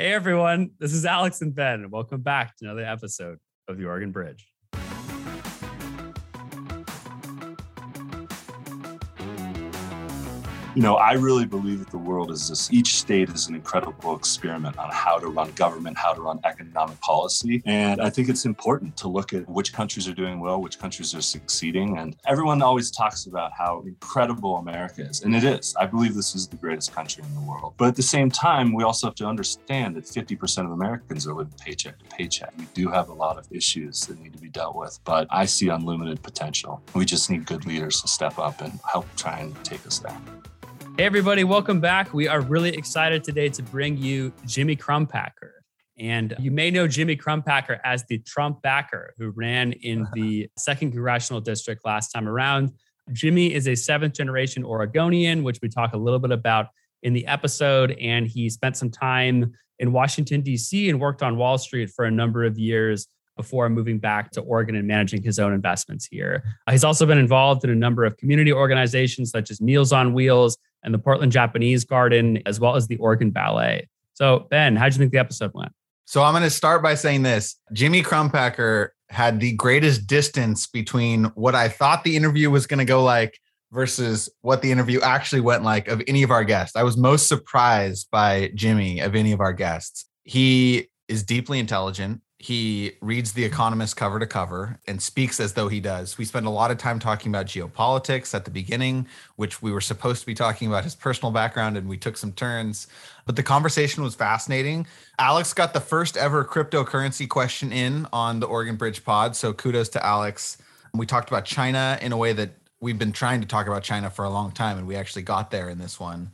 Hey everyone, this is Alex and Ben. Welcome back to another episode of the Oregon Bridge. You know, I really believe that the world is this, each state is an incredible experiment on how to run government, how to run economic policy. And I think it's important to look at which countries are doing well, which countries are succeeding. And everyone always talks about how incredible America is. And it is. I believe this is the greatest country in the world. But at the same time, we also have to understand that 50% of Americans are living paycheck to paycheck. We do have a lot of issues that need to be dealt with, but I see unlimited potential. We just need good leaders to step up and help try and take us there. Hey, everybody, welcome back. We are really excited today to bring you Jimmy Crumpacker. And you may know Jimmy Crumpacker as the Trump backer who ran in the second congressional district last time around. Jimmy is a seventh generation Oregonian, which we talk a little bit about in the episode. And he spent some time in Washington, D.C., and worked on Wall Street for a number of years before moving back to Oregon and managing his own investments here. Uh, he's also been involved in a number of community organizations such as Meals on Wheels and the Portland Japanese Garden, as well as the Oregon Ballet. So, Ben, how did you think the episode went? So, I'm going to start by saying this Jimmy Crumpacker had the greatest distance between what I thought the interview was going to go like versus what the interview actually went like of any of our guests. I was most surprised by Jimmy of any of our guests. He is deeply intelligent he reads The Economist cover to cover and speaks as though he does. We spend a lot of time talking about geopolitics at the beginning, which we were supposed to be talking about his personal background, and we took some turns. But the conversation was fascinating. Alex got the first ever cryptocurrency question in on the Oregon Bridge pod. So kudos to Alex. We talked about China in a way that we've been trying to talk about China for a long time, and we actually got there in this one.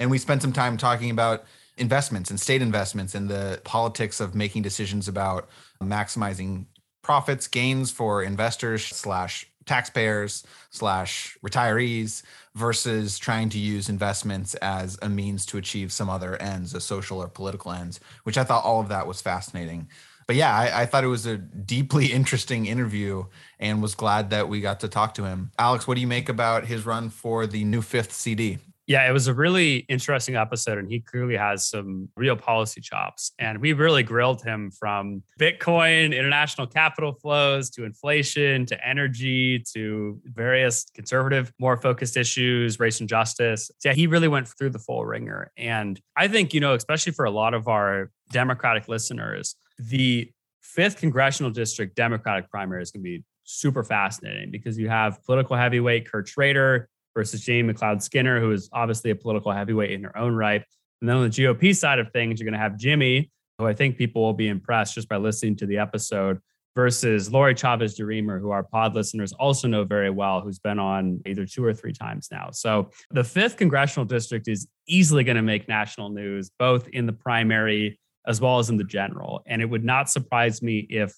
And we spent some time talking about investments and state investments and the politics of making decisions about maximizing profits gains for investors slash taxpayers slash retirees versus trying to use investments as a means to achieve some other ends a social or political ends which i thought all of that was fascinating. But yeah I, I, thought it was a deeply interesting interview and was glad that we got to talk to him. Alex what do you make about his run for the new fifth cd yeah, it was a really interesting episode, and he clearly has some real policy chops. And we really grilled him from Bitcoin, international capital flows, to inflation, to energy, to various conservative, more focused issues, race and justice. So yeah, he really went through the full wringer. And I think, you know, especially for a lot of our Democratic listeners, the fifth congressional district Democratic primary is going to be super fascinating because you have political heavyweight Kurt Schrader versus Jamie McLeod Skinner, who is obviously a political heavyweight in her own right. And then on the GOP side of things, you're going to have Jimmy, who I think people will be impressed just by listening to the episode, versus Lori Chavez DeRemer, who our pod listeners also know very well, who's been on either two or three times now. So the fifth congressional district is easily going to make national news, both in the primary as well as in the general. And it would not surprise me if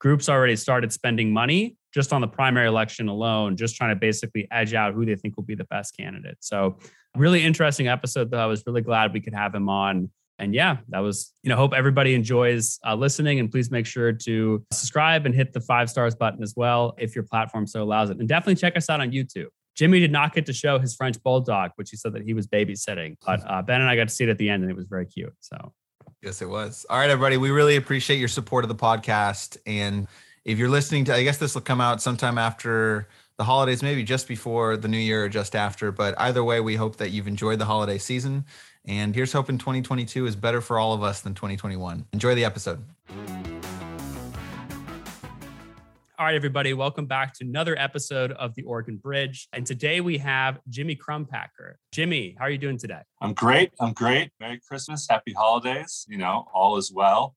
groups already started spending money just on the primary election alone, just trying to basically edge out who they think will be the best candidate. So, really interesting episode, though. I was really glad we could have him on. And yeah, that was, you know, hope everybody enjoys uh, listening. And please make sure to subscribe and hit the five stars button as well if your platform so allows it. And definitely check us out on YouTube. Jimmy did not get to show his French bulldog, which he said that he was babysitting, but uh, Ben and I got to see it at the end, and it was very cute. So, yes, it was. All right, everybody, we really appreciate your support of the podcast and if you're listening to, I guess this will come out sometime after the holidays, maybe just before the new year or just after. But either way, we hope that you've enjoyed the holiday season. And here's hoping 2022 is better for all of us than 2021. Enjoy the episode. All right, everybody, welcome back to another episode of the Oregon Bridge. And today we have Jimmy Crumpacker. Jimmy, how are you doing today? I'm great. I'm great. Merry Christmas. Happy holidays. You know, all is well.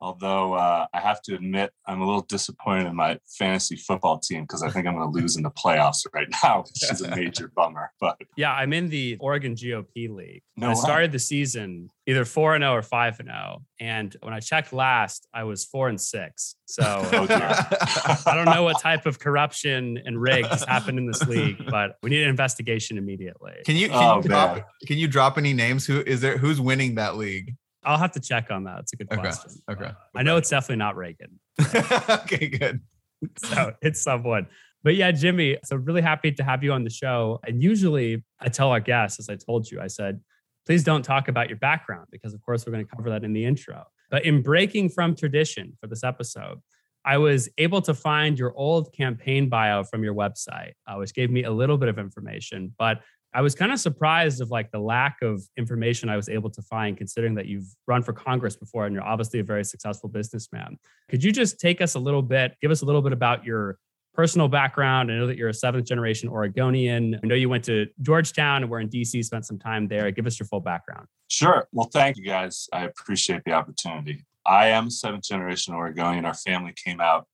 Although uh, I have to admit, I'm a little disappointed in my fantasy football team because I think I'm going to lose in the playoffs right now, which is a major bummer. But yeah, I'm in the Oregon GOP league. No I started the season either four and zero oh or five and zero, oh, and when I checked last, I was four and six. So oh I don't know what type of corruption and rig has happened in this league, but we need an investigation immediately. Can you can, oh, you, drop, can you drop any names? Who is there? Who's winning that league? I'll have to check on that. It's a good okay. question. Okay. I know it's definitely not Reagan. okay, good. So it's someone. But yeah, Jimmy, so really happy to have you on the show. And usually I tell our guests, as I told you, I said, please don't talk about your background because, of course, we're going to cover that in the intro. But in breaking from tradition for this episode, I was able to find your old campaign bio from your website, uh, which gave me a little bit of information. But I was kind of surprised of like the lack of information I was able to find, considering that you've run for Congress before and you're obviously a very successful businessman. Could you just take us a little bit, give us a little bit about your personal background? I know that you're a seventh generation Oregonian. I know you went to Georgetown and were in DC, spent some time there. Give us your full background. Sure. Well, thank you guys. I appreciate the opportunity. I am a seventh generation Oregonian. Our family came out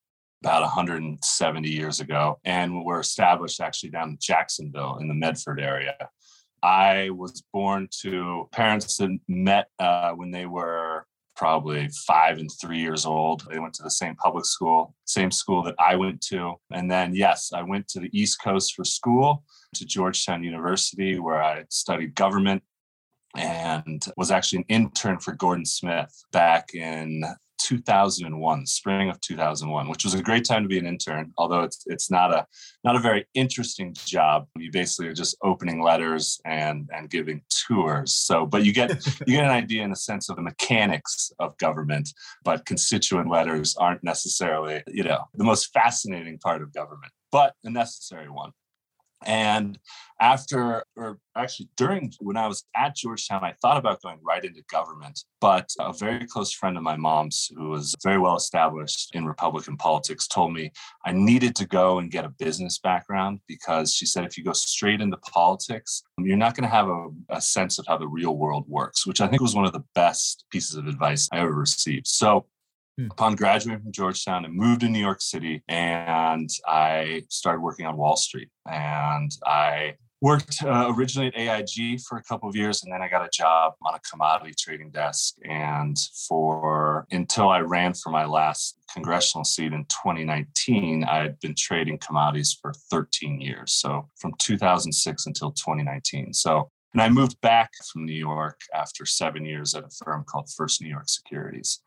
about 170 years ago and were established actually down in Jacksonville in the Medford area. I was born to parents that met uh, when they were probably five and three years old. They went to the same public school, same school that I went to. And then, yes, I went to the East Coast for school, to Georgetown University, where I studied government and was actually an intern for Gordon Smith back in 2001 spring of 2001 which was a great time to be an intern although it's it's not a not a very interesting job. You basically are just opening letters and and giving tours. So but you get you get an idea in a sense of the mechanics of government but constituent letters aren't necessarily you know the most fascinating part of government but a necessary one and after, or actually during when I was at Georgetown, I thought about going right into government. But a very close friend of my mom's, who was very well established in Republican politics, told me I needed to go and get a business background because she said if you go straight into politics, you're not going to have a, a sense of how the real world works, which I think was one of the best pieces of advice I ever received. So Hmm. Upon graduating from Georgetown, I moved to New York City and I started working on Wall Street. And I worked uh, originally at AIG for a couple of years and then I got a job on a commodity trading desk. And for until I ran for my last congressional seat in 2019, I had been trading commodities for 13 years. So from 2006 until 2019. So and I moved back from New York after seven years at a firm called First New York Securities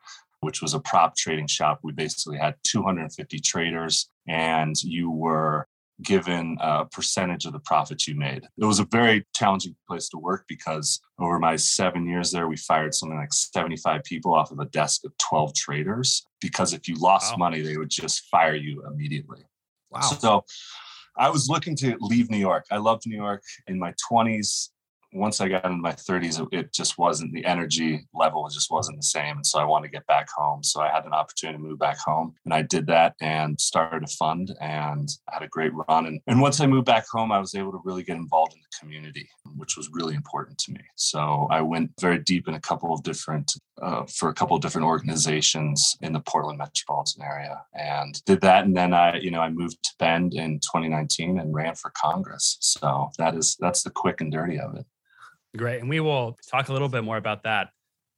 which was a prop trading shop. We basically had 250 traders, and you were given a percentage of the profits you made. It was a very challenging place to work because over my seven years there, we fired something like 75 people off of a desk of 12 traders because if you lost wow. money, they would just fire you immediately. Wow. So I was looking to leave New York. I loved New York in my 20s once I got into my 30s, it, just wasn't the energy level, just wasn't the same. And so I wanted to get back home. So I had an opportunity to move back home. And I did that and started a fund and had a great run. And, and once I moved back home, I was able to really get involved in the community, which was really important to me. So I went very deep in a couple of different, uh, for a couple of different organizations in the Portland metropolitan area and did that. And then I, you know, I moved to Bend in 2019 and ran for Congress. So that is, that's the quick and dirty of it. Great. And we will talk a little bit more about that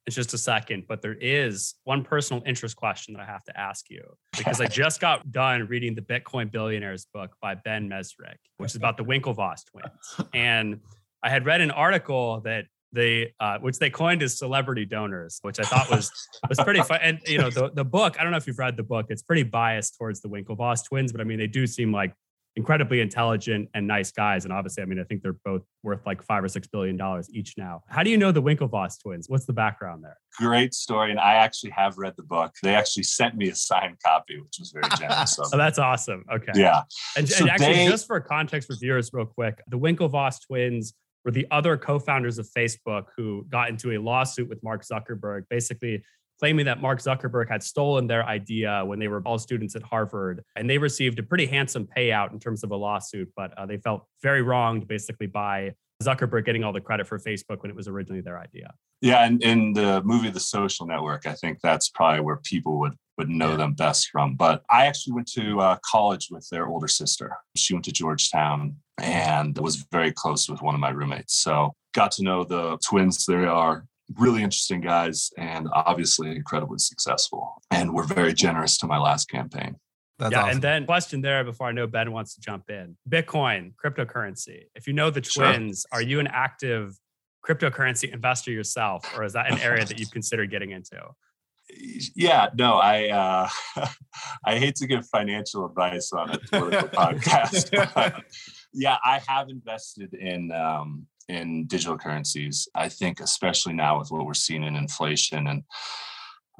in just a second. But there is one personal interest question that I have to ask you because I just got done reading the Bitcoin Billionaires book by Ben Mezrich, which is about the Winklevoss twins. And I had read an article that they uh, which they coined as celebrity donors, which I thought was was pretty fun. And you know, the the book, I don't know if you've read the book, it's pretty biased towards the Winklevoss twins, but I mean they do seem like incredibly intelligent and nice guys. And obviously, I mean, I think they're both worth like five or six billion dollars each now. How do you know the Winklevoss twins? What's the background there? Great story. And I actually have read the book. They actually sent me a signed copy, which was very generous. oh, that's awesome. Okay. Yeah. And, so and actually, they, just for context for viewers, real quick, the Winklevoss twins were the other co-founders of Facebook who got into a lawsuit with Mark Zuckerberg, basically claiming that Mark Zuckerberg had stolen their idea when they were all students at Harvard. And they received a pretty handsome payout in terms of a lawsuit, but uh, they felt very wronged basically by Zuckerberg getting all the credit for Facebook when it was originally their idea. Yeah, and in the movie The Social Network, I think that's probably where people would would know yeah. them best from. But I actually went to uh, college with their older sister. She went to Georgetown and was very close with one of my roommates. So got to know the twins. They are really interesting guys and obviously incredibly successful. And we're very generous to my last campaign. That's yeah, awesome. and then question there before I know Ben wants to jump in. Bitcoin, cryptocurrency. If you know the twins, sure. are you an active cryptocurrency investor yourself, or is that an area that you've considered getting into? Yeah, no, I uh, I hate to give financial advice on a political podcast. But yeah, I have invested in um, in digital currencies. I think, especially now with what we're seeing in inflation and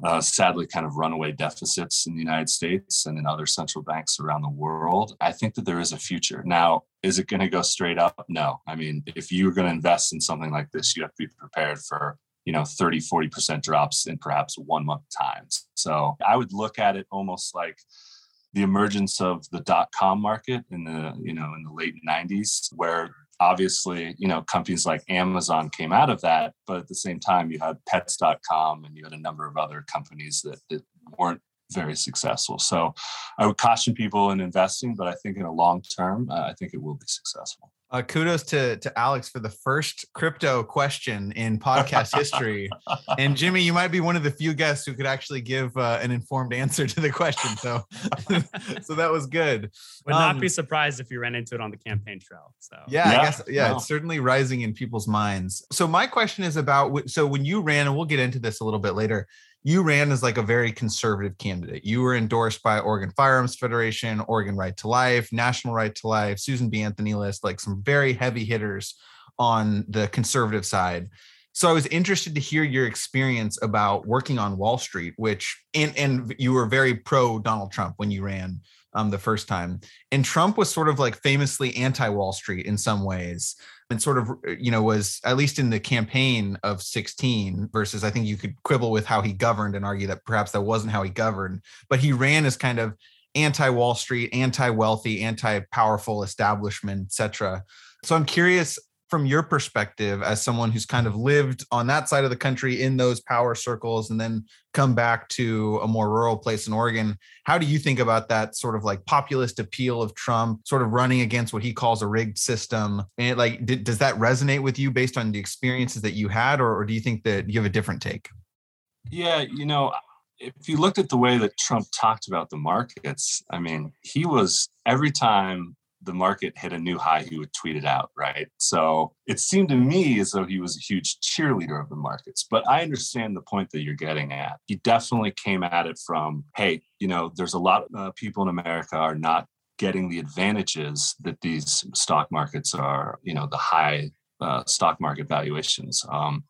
uh, sadly kind of runaway deficits in the United States and in other central banks around the world, I think that there is a future. Now, is it going to go straight up? No. I mean, if you're going to invest in something like this, you have to be prepared for you know 30 40% drops in perhaps one month times so i would look at it almost like the emergence of the dot com market in the you know in the late 90s where obviously, you know, companies like Amazon came out of that, but at the same time, you had pets.com and you had a number of other companies that, that weren't very successful. So I would caution people in investing, but I think in a long term, uh, I think it will be successful. Uh, kudos to to Alex for the first crypto question in podcast history. and Jimmy, you might be one of the few guests who could actually give uh, an informed answer to the question. So, so that was good. Would um, not be surprised if you ran into it on the campaign trail. So yeah, yeah I guess yeah, no. it's certainly rising in people's minds. So my question is about so when you ran, and we'll get into this a little bit later you ran as like a very conservative candidate. You were endorsed by Oregon Firearms Federation, Oregon Right to Life, National Right to Life, Susan B. Anthony list, like some very heavy hitters on the conservative side. So I was interested to hear your experience about working on Wall Street, which and and you were very pro Donald Trump when you ran um, the first time. And Trump was sort of like famously anti Wall Street in some ways and sort of you know was at least in the campaign of 16 versus i think you could quibble with how he governed and argue that perhaps that wasn't how he governed but he ran as kind of anti-wall street anti-wealthy anti-powerful establishment etc so i'm curious from your perspective as someone who's kind of lived on that side of the country in those power circles and then come back to a more rural place in Oregon, how do you think about that sort of like populist appeal of Trump sort of running against what he calls a rigged system? And like, did, does that resonate with you based on the experiences that you had, or, or do you think that you have a different take? Yeah, you know, if you looked at the way that Trump talked about the markets, I mean, he was every time the market hit a new high, he would tweet it out, right? So it seemed to me as though he was a huge cheerleader of the markets. But I understand the point that you're getting at. He definitely came at it from, hey, you know, there's a lot of uh, people in America are not getting the advantages that these stock markets are, you know, the high uh, stock market valuations. Um,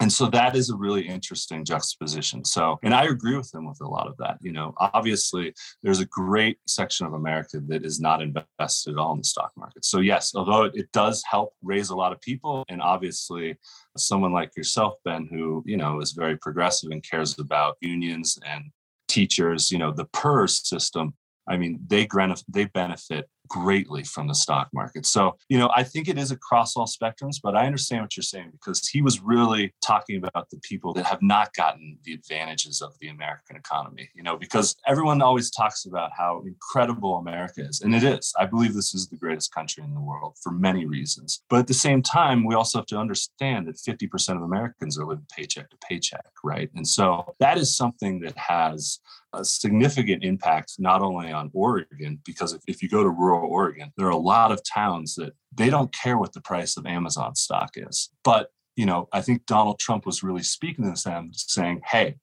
and so that is a really interesting juxtaposition. So and i agree with him with a lot of that you know obviously there's a great section of america that is not invested at all in the stock market. So yes although it does help raise a lot of people and obviously someone like yourself ben who you know is very progressive and cares about unions and teachers you know the PERS system I mean, they they benefit greatly from the stock market. So, you know, I think it is across all spectrums, but I understand what you're saying because he was really talking about the people that have not gotten the advantages of the American economy, you know, because everyone always talks about how incredible America is. And it is. I believe this is the greatest country in the world for many reasons. But at the same time, we also have to understand that 50% of Americans are living paycheck to paycheck, right? And so that is something that has a significant impact not only on Oregon, because if, if you go to rural Oregon, there are a lot of towns that they don't care what the price of Amazon stock is. But, you know, I think Donald Trump was really speaking to them, saying, hey,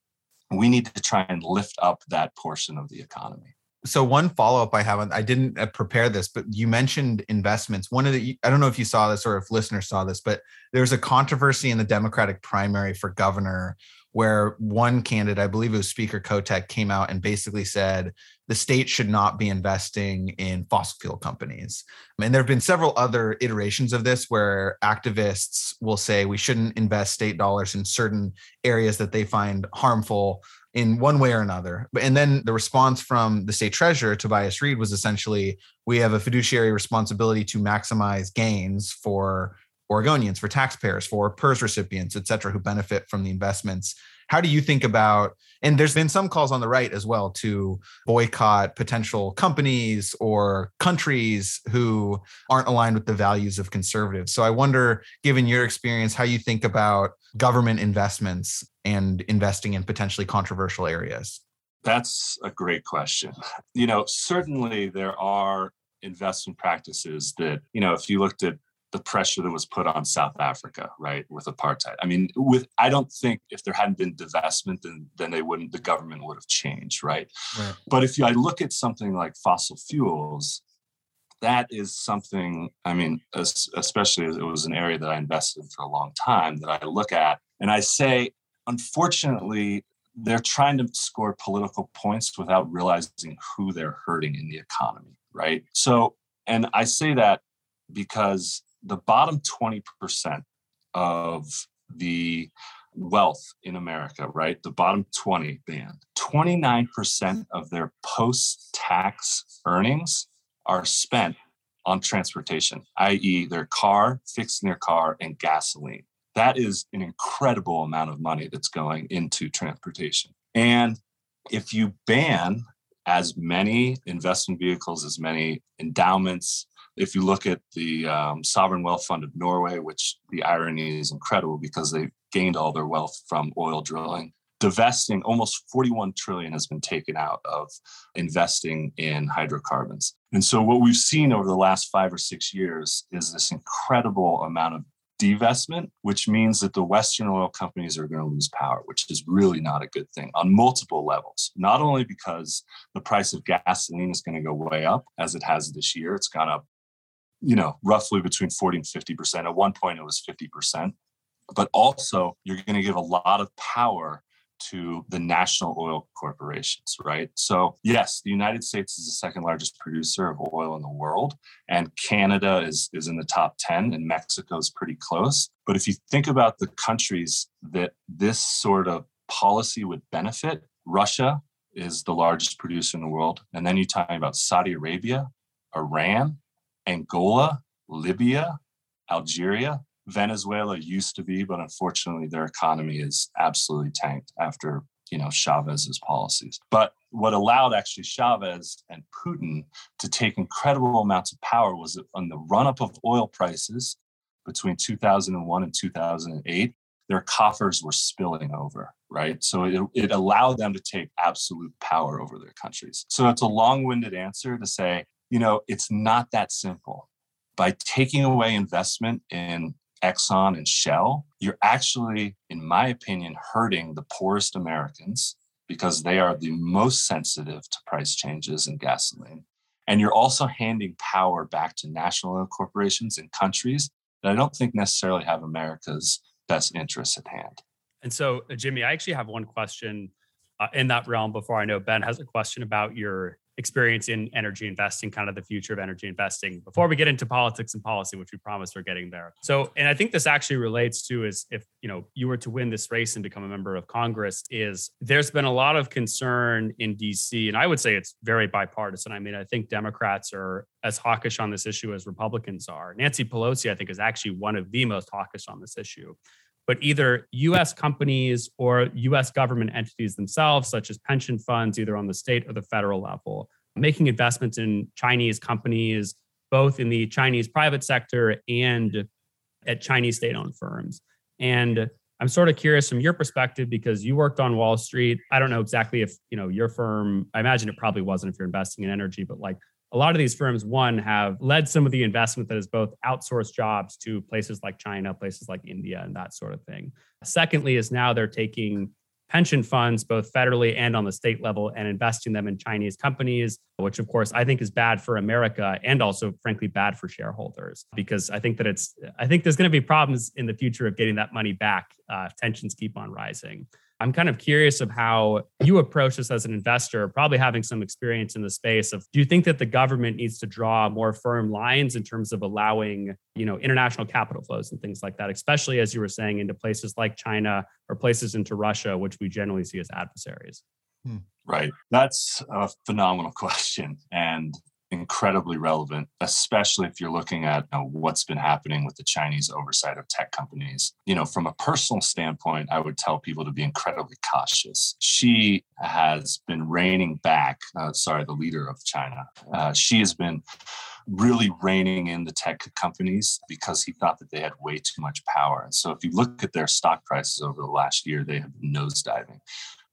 we need to try and lift up that portion of the economy. So one follow up I have, I didn't uh, prepare this, but you mentioned investments. One of the, I don't know if you saw this or if listeners saw this, but there's a controversy in the Democratic primary for governor where one candidate, I believe it was Speaker Kotek, came out and basically said the state should not be investing in fossil fuel companies. And there have been several other iterations of this where activists will say we shouldn't invest state dollars in certain areas that they find harmful in one way or another. And then the response from the state treasurer, Tobias Read, was essentially we have a fiduciary responsibility to maximize gains for Oregonians, for taxpayers, for PERS recipients, et cetera, who benefit from the investments. How do you think about, and there's been some calls on the right as well to boycott potential companies or countries who aren't aligned with the values of conservatives. So I wonder, given your experience, how you think about government investments and investing in potentially controversial areas. That's a great question. You know, certainly there are investment practices that, you know, if you looked at the pressure that was put on South Africa, right, with apartheid. I mean, with I don't think if there hadn't been divestment, then then they wouldn't, the government would have changed, right? right. But if you, I look at something like fossil fuels, that is something, I mean, especially as it was an area that I invested in for a long time that I look at and I say, unfortunately, they're trying to score political points without realizing who they're hurting in the economy, right? So, and I say that because the bottom 20% of the wealth in America, right? The bottom 20 band, 29% of their post tax earnings are spent on transportation, i.e., their car, fixing their car, and gasoline. That is an incredible amount of money that's going into transportation. And if you ban as many investment vehicles, as many endowments, if you look at the um, sovereign wealth fund of Norway, which the irony is incredible because they gained all their wealth from oil drilling, divesting almost 41 trillion has been taken out of investing in hydrocarbons. And so what we've seen over the last five or six years is this incredible amount of divestment, which means that the Western oil companies are going to lose power, which is really not a good thing on multiple levels. Not only because the price of gasoline is going to go way up as it has this year, it's gone up, you know, roughly between 40 and 50%. At one point, it was 50%. But also, you're going to give a lot of power to the national oil corporations, right? So, yes, the United States is the second largest producer of oil in the world, and Canada is, is in the top 10, and Mexico is pretty close. But if you think about the countries that this sort of policy would benefit, Russia is the largest producer in the world. And then you're talking about Saudi Arabia, Iran, Angola, Libya, Algeria, Venezuela used to be, but unfortunately their economy is absolutely tanked after you know Chavez's policies. But what allowed actually Chavez and Putin to take incredible amounts of power was on the run up of oil prices between 2001 and 2008, their coffers were spilling over, right? So it, it allowed them to take absolute power over their countries. So it's a long winded answer to say, you know, it's not that simple. By taking away investment in Exxon and Shell, you're actually, in my opinion, hurting the poorest Americans because they are the most sensitive to price changes in gasoline. And you're also handing power back to national oil corporations and countries that I don't think necessarily have America's best interests at hand. And so, uh, Jimmy, I actually have one question uh, in that realm before I know Ben has a question about your experience in energy investing, kind of the future of energy investing before we get into politics and policy, which we promise we're getting there. So, and I think this actually relates to is if, you know, you were to win this race and become a member of Congress is there's been a lot of concern in DC and I would say it's very bipartisan. I mean, I think Democrats are as hawkish on this issue as Republicans are. Nancy Pelosi, I think, is actually one of the most hawkish on this issue but either US companies or US government entities themselves, such as pension funds, either on the state or the federal level, making investments in Chinese companies, both in the Chinese private sector and at Chinese state owned firms. And I'm sort of curious from your perspective because you worked on Wall Street. I don't know exactly if, you know, your firm, I imagine it probably wasn't if you're investing in energy, but like a lot of these firms, one, have led some of the investment that is both outsourced jobs to places like China, places like India, and that sort of thing. Secondly, is now they're taking pension funds, both federally and on the state level, and investing them in Chinese companies, which of course I think is bad for America and also, frankly, bad for shareholders. Because I think that it's, I think there's going to be problems in the future of getting that money back uh, if tensions keep on rising. I'm kind of curious of how you approach this as an investor, probably having some experience in the space of do you think that the government needs to draw more firm lines in terms of allowing, you know, international capital flows and things like that, especially as you were saying into places like China or places into Russia, which we generally see as adversaries? Hmm. Right. That's a phenomenal question. And incredibly relevant, especially if you're looking at you know, what's been happening with the Chinese oversight of tech companies. You know, from a personal standpoint, I would tell people to be incredibly cautious. Xi has been reining back, uh, sorry, the leader of China. Uh, Xi has been really reining in the tech companies because he thought that they had way too much power. And so if you look at their stock prices over the last year, they have been nosediving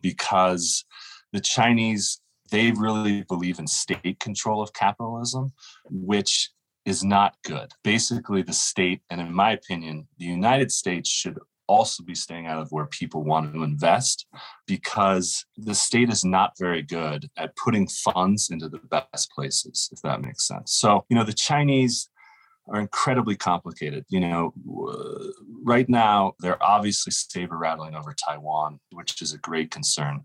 because the Chinese they really believe in state control of capitalism, which is not good. Basically, the state, and in my opinion, the United States should also be staying out of where people want to invest because the state is not very good at putting funds into the best places, if that makes sense. So, you know, the Chinese are incredibly complicated. You know, right now they're obviously saber rattling over Taiwan, which is a great concern.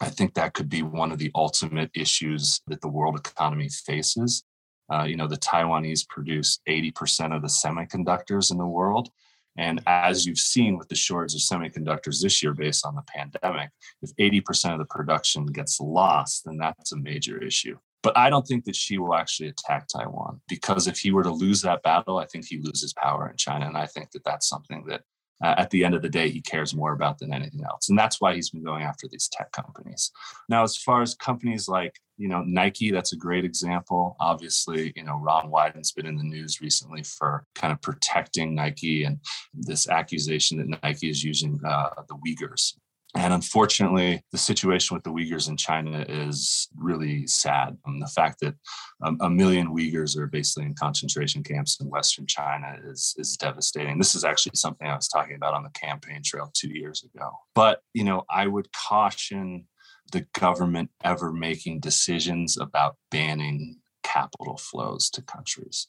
I think that could be one of the ultimate issues that the world economy faces. Uh, you know, the Taiwanese produce 80% of the semiconductors in the world. And as you've seen with the shortage of semiconductors this year based on the pandemic, if 80% of the production gets lost, then that's a major issue. But I don't think that Xi will actually attack Taiwan because if he were to lose that battle, I think he loses power in China. And I think that that's something that uh, at the end of the day, he cares more about than anything else. And that's why he's been going after these tech companies. Now, as far as companies like, you know, Nike, that's a great example. Obviously, you know, Ron Wyden's been in the news recently for kind of protecting Nike and this accusation that Nike is using uh, the Uyghurs and unfortunately, the situation with the Uyghurs in China is really sad. And the fact that um, a million Uyghurs are basically in concentration camps in Western China is, is devastating. This is actually something I was talking about on the campaign trail two years ago. But, you know, I would caution the government ever making decisions about banning capital flows to countries.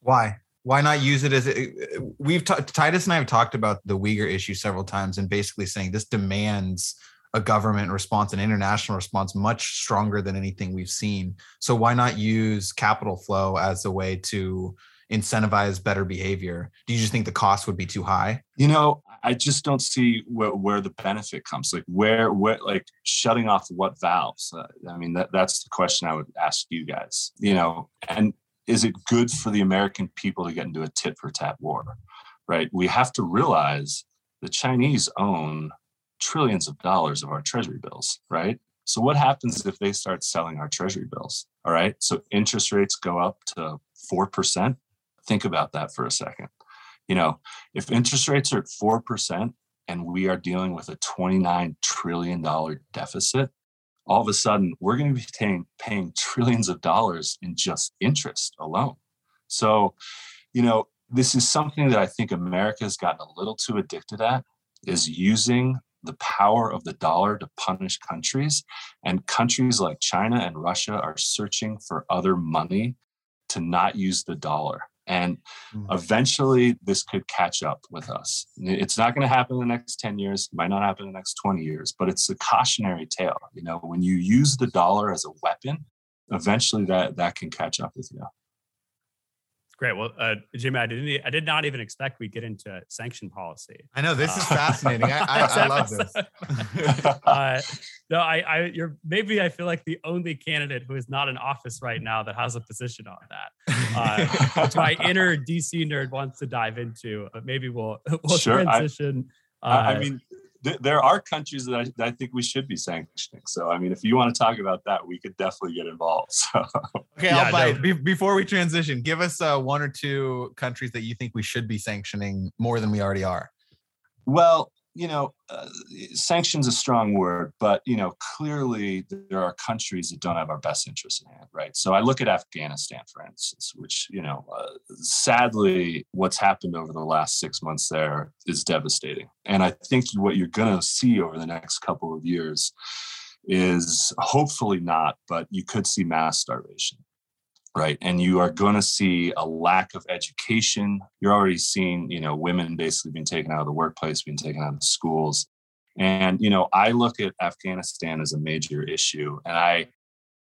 Why? Why not use it as we've t- Titus and I have talked about the Uyghur issue several times and basically saying this demands a government response, an international response much stronger than anything we've seen. So why not use capital flow as a way to incentivize better behavior? Do you just think the cost would be too high? You know, I just don't see where, where the benefit comes. Like where, where, like shutting off what valves? Uh, I mean, that that's the question I would ask you guys. You know, and is it good for the American people to get into a tit for tat war? Right? We have to realize the Chinese own trillions of dollars of our treasury bills, right? So what happens if they start selling our treasury bills? All right. So interest rates go up to 4%. Think about that for a second. You know, if interest rates are at 4% and we are dealing with a $29 trillion deficit, all of a sudden we're going to be paying, paying trillions of dollars in just interest alone. So, you know, this is something that I think America has gotten a little too addicted at is using the power of the dollar to punish countries. And countries like China and Russia are searching for other money to not use the dollar. And mm. eventually, this could catch up with us. It's not going to happen in the next 10 years, might not happen in the next 20 years, but it's a cautionary tale. You know, when you use the dollar as a weapon, eventually that, that can catch up with you. Great. Well, uh, Jimmy, I didn't. I did not even expect we'd get into sanction policy. I know this uh, is fascinating. I, I, I, love this. uh, no, I, I, you're maybe I feel like the only candidate who is not in office right now that has a position on that, uh, which my inner DC nerd wants to dive into. But maybe we'll we'll sure, transition. I, I mean, th- there are countries that I, that I, think we should be sanctioning. So, I mean, if you want to talk about that, we could definitely get involved. So. Okay, yeah, I'll bite. No. Be- before we transition, give us uh, one or two countries that you think we should be sanctioning more than we already are. Well, you know, uh, sanctions a strong word, but you know, clearly there are countries that don't have our best interests in hand, right? So I look at Afghanistan, for instance, which you know, uh, sadly, what's happened over the last six months there is devastating, and I think what you're going to see over the next couple of years is hopefully not, but you could see mass starvation right? And you are going to see a lack of education. You're already seeing you know women basically being taken out of the workplace being taken out of schools. And you know i look at afghanistan as a major issue and i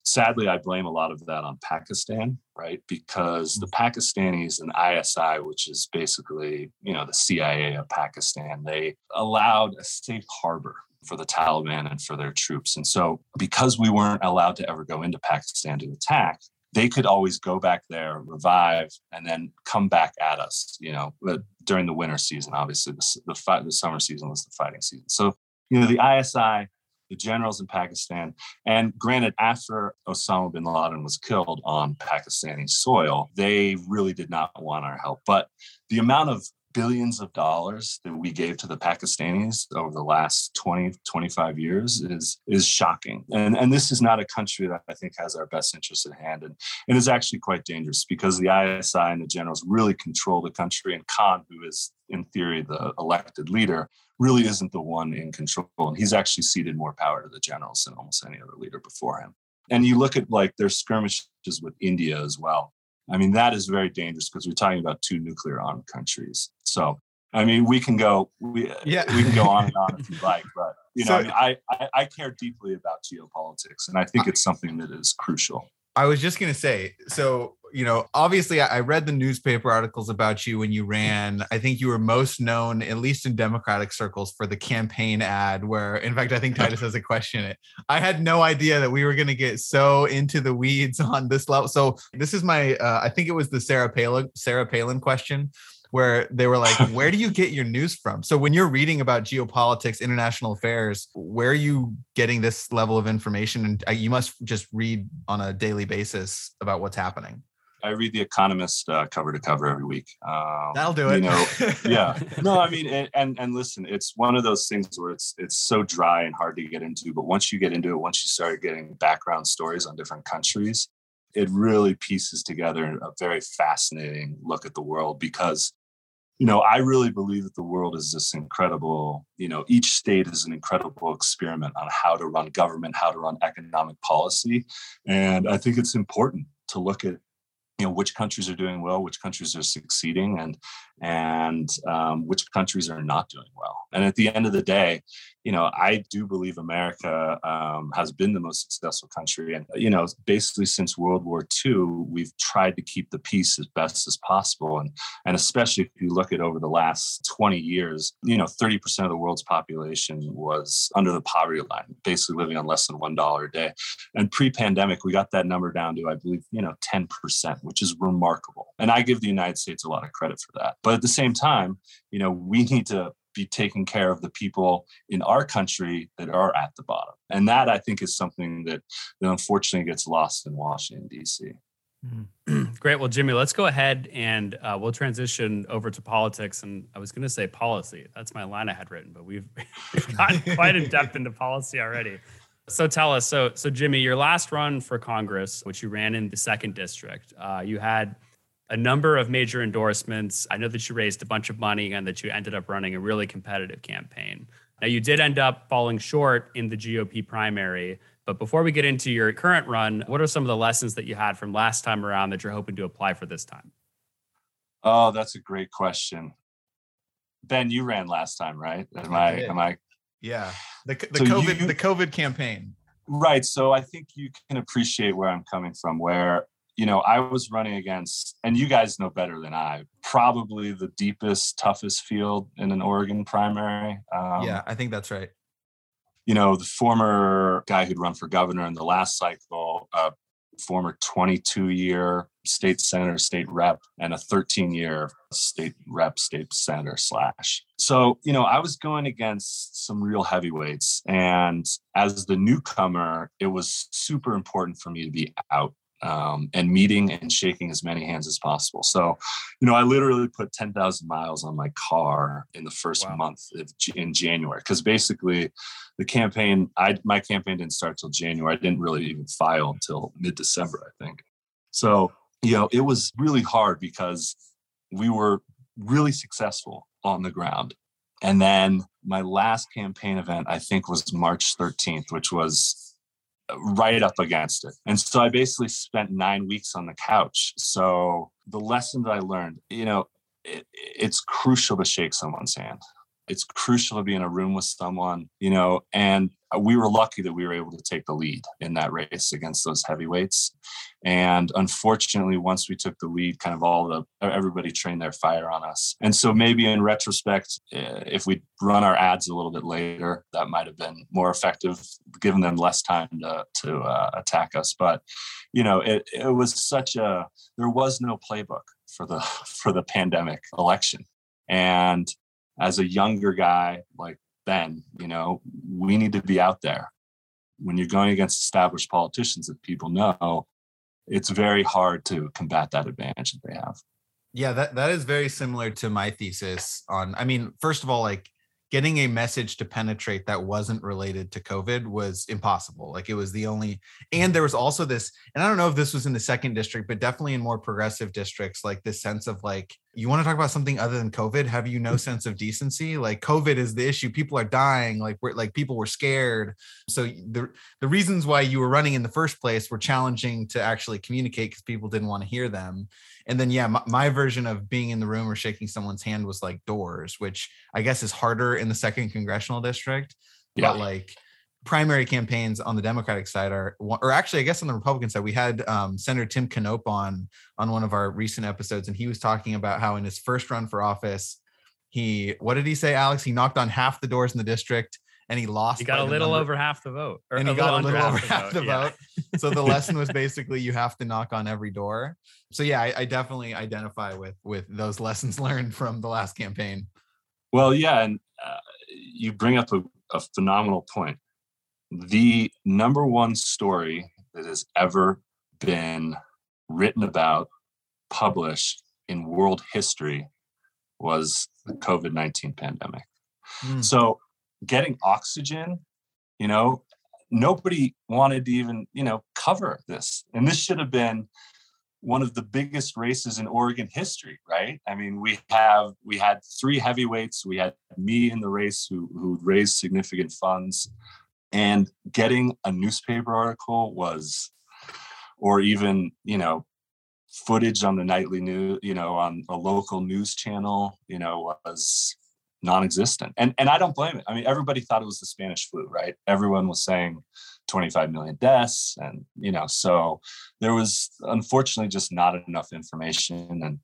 sadly i blame a lot of that on pakistan right? Because the mm. pakistanis and isi which is basically you know the cia of pakistan they allowed a safe harbor for the Taliban and for their troops. And so, because we weren't allowed to ever go into Pakistan to attack, they could always go back there, revive, and then come back at us. You know, uh, during the winter season, obviously the the, fight, the summer season was the fighting season. So you know, the ISI, the generals in Pakistan, and granted, after Osama bin Laden was killed on Pakistani soil, they really did not want our help. But the amount of billions of dollars that we gave to the Pakistanis over the last 20, 25 years is is shocking. And, and this is not a country that I think has our best interests at hand and, and is actually quite dangerous because the ISI and the generals really control the country. And Khan, who is in theory the elected leader, really isn't the one in control. And he's actually ceded more power to the generals than almost any other leader before him. And you look at like their skirmishes with India as well. I mean, that is very dangerous because we're talking about two nuclear armed countries. So, I mean, we can go, we, yeah. we can go on and on if you like, but you know, so, I, mean, I, I, I care deeply about geopolitics, and I think it's something that is crucial. I was just going to say, so, you know, obviously I read the newspaper articles about you when you ran. I think you were most known, at least in Democratic circles, for the campaign ad, where, in fact, I think Titus has a question. It. I had no idea that we were going to get so into the weeds on this level. So, this is my, uh, I think it was the Sarah Palin, Sarah Palin question where they were like, Where do you get your news from? So when you're reading about geopolitics, international affairs, where are you getting this level of information? And uh, you must just read on a daily basis about what's happening. I read The Economist uh, cover to cover every week. Um, That'll do it. You know, yeah. No, I mean, and, and, and listen, it's one of those things where it's it's so dry and hard to get into. But once you get into it, once you start getting background stories on different countries, it really pieces together a very fascinating look at the world because you know, I really believe that the world is this incredible, you know, each state is an incredible experiment on how to run government, how to run economic policy. And I think it's important to look at, you know, which countries are doing well, which countries are succeeding, and and um, which countries are not doing well. And at the end of the day, you know, I do believe America um, has been the most successful country. And, you know, basically since World War II, we've tried to keep the peace as best as possible. And, and especially if you look at over the last 20 years, you know, 30% of the world's population was under the poverty line, basically living on less than $1 a day. And pre pandemic, we got that number down to, I believe, you know, 10%, which is remarkable. And I give the United States a lot of credit for that. But at the same time, you know, we need to be taking care of the people in our country that are at the bottom. And that I think is something that, that unfortunately gets lost in Washington, D.C. Mm-hmm. Great. Well, Jimmy, let's go ahead and uh, we'll transition over to politics. And I was going to say policy. That's my line I had written, but we've, we've gotten quite in depth into policy already. So tell us. So, so Jimmy, your last run for Congress, which you ran in the second district, uh, you had a number of major endorsements. I know that you raised a bunch of money and that you ended up running a really competitive campaign. Now, you did end up falling short in the GOP primary. But before we get into your current run, what are some of the lessons that you had from last time around that you're hoping to apply for this time? Oh, that's a great question. Ben, you ran last time, right? Am I, I am I Yeah. The the so COVID you, the COVID campaign. Right. So I think you can appreciate where I'm coming from where you know, I was running against, and you guys know better than I, probably the deepest, toughest field in an Oregon primary. Um, yeah, I think that's right. You know, the former guy who'd run for governor in the last cycle, uh, former 22 year state senator, state rep, and a 13 year state rep, state senator slash. So, you know, I was going against some real heavyweights. And as the newcomer, it was super important for me to be out um, and meeting and shaking as many hands as possible. So, you know, I literally put 10,000 miles on my car in the first wow. month of, in January because basically the campaign, I my campaign didn't start till January. I didn't really even file until mid December, I think. So, you know, it was really hard because we were really successful on the ground. And then my last campaign event, I think, was March 13th, which was right up against it. And so I basically spent nine weeks on the couch. So the lesson that I learned, you know, it, it's crucial to shake someone's hand. It's crucial to be in a room with someone, you know, and we were lucky that we were able to take the lead in that race against those heavyweights. And unfortunately, once we took the lead, kind of all the everybody trained their fire on us. And so maybe in retrospect, eh, if we run our ads a little bit later, that might have been more effective, giving them less time to to uh, attack us. But you know, it it was such a there was no playbook for the for the pandemic election. And as a younger guy like Ben, you know, we need to be out there. When you're going against established politicians that people know, it's very hard to combat that advantage that they have. Yeah, that, that is very similar to my thesis on, I mean, first of all, like getting a message to penetrate that wasn't related to COVID was impossible. Like it was the only, and there was also this, and I don't know if this was in the second district, but definitely in more progressive districts, like this sense of like, you want to talk about something other than COVID? Have you no mm. sense of decency? Like COVID is the issue. People are dying. Like we're like people were scared. So the the reasons why you were running in the first place were challenging to actually communicate because people didn't want to hear them. And then yeah, my, my version of being in the room or shaking someone's hand was like doors, which I guess is harder in the second congressional district. Yeah. But like primary campaigns on the Democratic side are, or actually, I guess on the Republican side, we had um, Senator Tim Knopp on on one of our recent episodes, and he was talking about how in his first run for office, he what did he say, Alex? He knocked on half the doors in the district, and he lost. He got a little number. over half the vote, and he got a little over half the vote. The vote. Yeah. so the lesson was basically you have to knock on every door. So yeah, I, I definitely identify with with those lessons learned from the last campaign. Well, yeah, and uh, you bring up a, a phenomenal point the number one story that has ever been written about, published in world history was the COVID 19 pandemic. Mm. So, getting oxygen, you know, nobody wanted to even, you know, cover this. And this should have been one of the biggest races in Oregon history, right? I mean, we have we had three heavyweights. We had me in the race who who raised significant funds and getting a newspaper article was or even you know footage on the nightly news you know on a local news channel you know was non-existent. And and i don't blame it. I mean everybody thought it was the spanish flu right? Everyone was saying 25 million deaths and you know so there was unfortunately just not enough information. And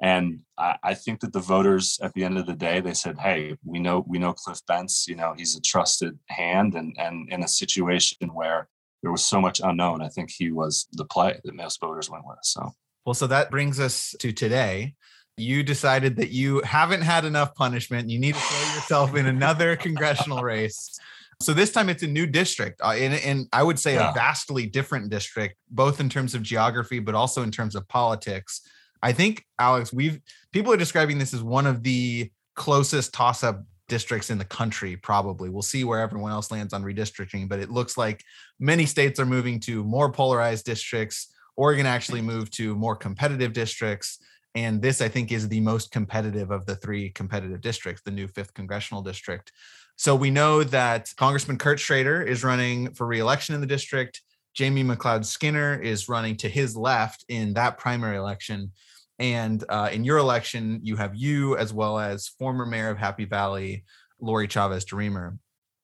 and I, I, think that the voters at the end of the day, they said, Hey, we know, we know Cliff Bentz, you know, he's a trusted hand. And, and in a situation where there was so much unknown, I think he was the play that most voters went with. So, well, so that brings us to today. You decided that you haven't had enough punishment. You need to throw yourself in another congressional race. So this time it's a new district, uh, in, in I would say yeah. a vastly different district, both in terms of geography, but also in terms of politics. I think Alex, we've people are describing this as one of the closest toss-up districts in the country probably we'll see where everyone else lands on redistricting but it looks like many states are moving to more polarized districts oregon actually moved to more competitive districts and this i think is the most competitive of the three competitive districts the new fifth congressional district so we know that congressman kurt schrader is running for reelection in the district jamie mcleod skinner is running to his left in that primary election and uh, in your election, you have you as well as former mayor of Happy Valley, Lori Chavez DeRemer.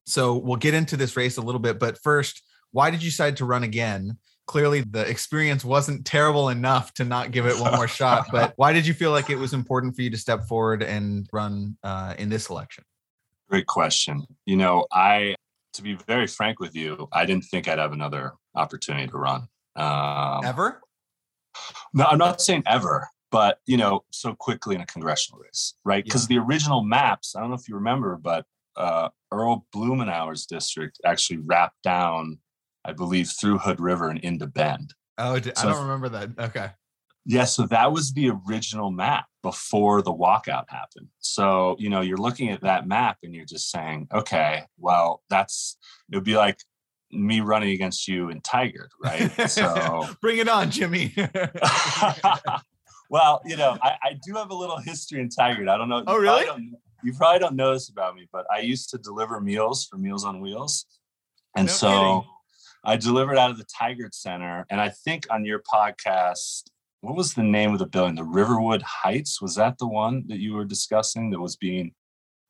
So we'll get into this race a little bit, but first, why did you decide to run again? Clearly, the experience wasn't terrible enough to not give it one more shot. But why did you feel like it was important for you to step forward and run uh, in this election? Great question. You know, I, to be very frank with you, I didn't think I'd have another opportunity to run. Um, Ever? No, I'm not saying ever but you know so quickly in a congressional race right because yeah. the original maps i don't know if you remember but uh, earl blumenauer's district actually wrapped down i believe through hood river and into bend oh so, i don't remember that okay yeah so that was the original map before the walkout happened so you know you're looking at that map and you're just saying okay well that's it would be like me running against you in Tigard, right? So bring it on, Jimmy. well, you know, I, I, do have a little history in Tigard. I don't know. Oh, really? you probably don't know this about me, but I used to deliver meals for Meals on Wheels. And no so kidding. I delivered out of the Tigard Center. And I think on your podcast, what was the name of the building? The Riverwood Heights? Was that the one that you were discussing that was being?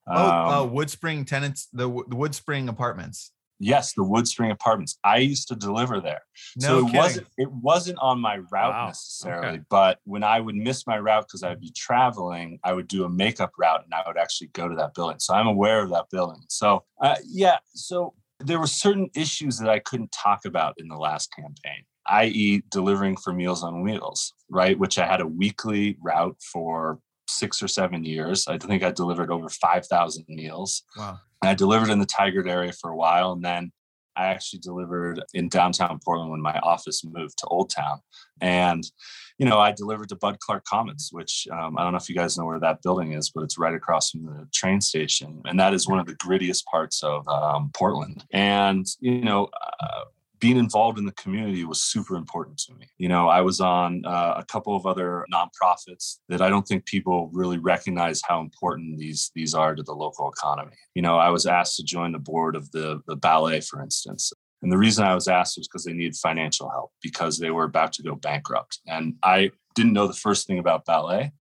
Um, oh, uh, Woodspring tenants, the, the Woodspring apartments. Yes, the Woodspring Apartments. I used to deliver there. No so it kidding. wasn't it wasn't on my route wow. necessarily, okay. but when I would miss my route because I'd be traveling, I would do a makeup route and I would actually go to that building. So I'm aware of that building. So uh, yeah, so there were certain issues that I couldn't talk about in the last campaign, i.e., delivering for Meals on Wheels, right? Which I had a weekly route for six or seven years. I think I delivered over 5,000 meals. Wow. I delivered in the Tigard area for a while. And then I actually delivered in downtown Portland when my office moved to Old Town. And, you know, I delivered to Bud Clark Commons, which um, I don't know if you guys know where that building is, but it's right across from the train station. And that is one of the grittiest parts of um, Portland. And, you know, uh, being involved in the community was super important to me. You know, I was on uh, a couple of other nonprofits that I don't think people really recognize how important these these are to the local economy. You know, I was asked to join the board of the the ballet, for instance. And the reason I was asked was because they needed financial help because they were about to go bankrupt. And I didn't know the first thing about ballet.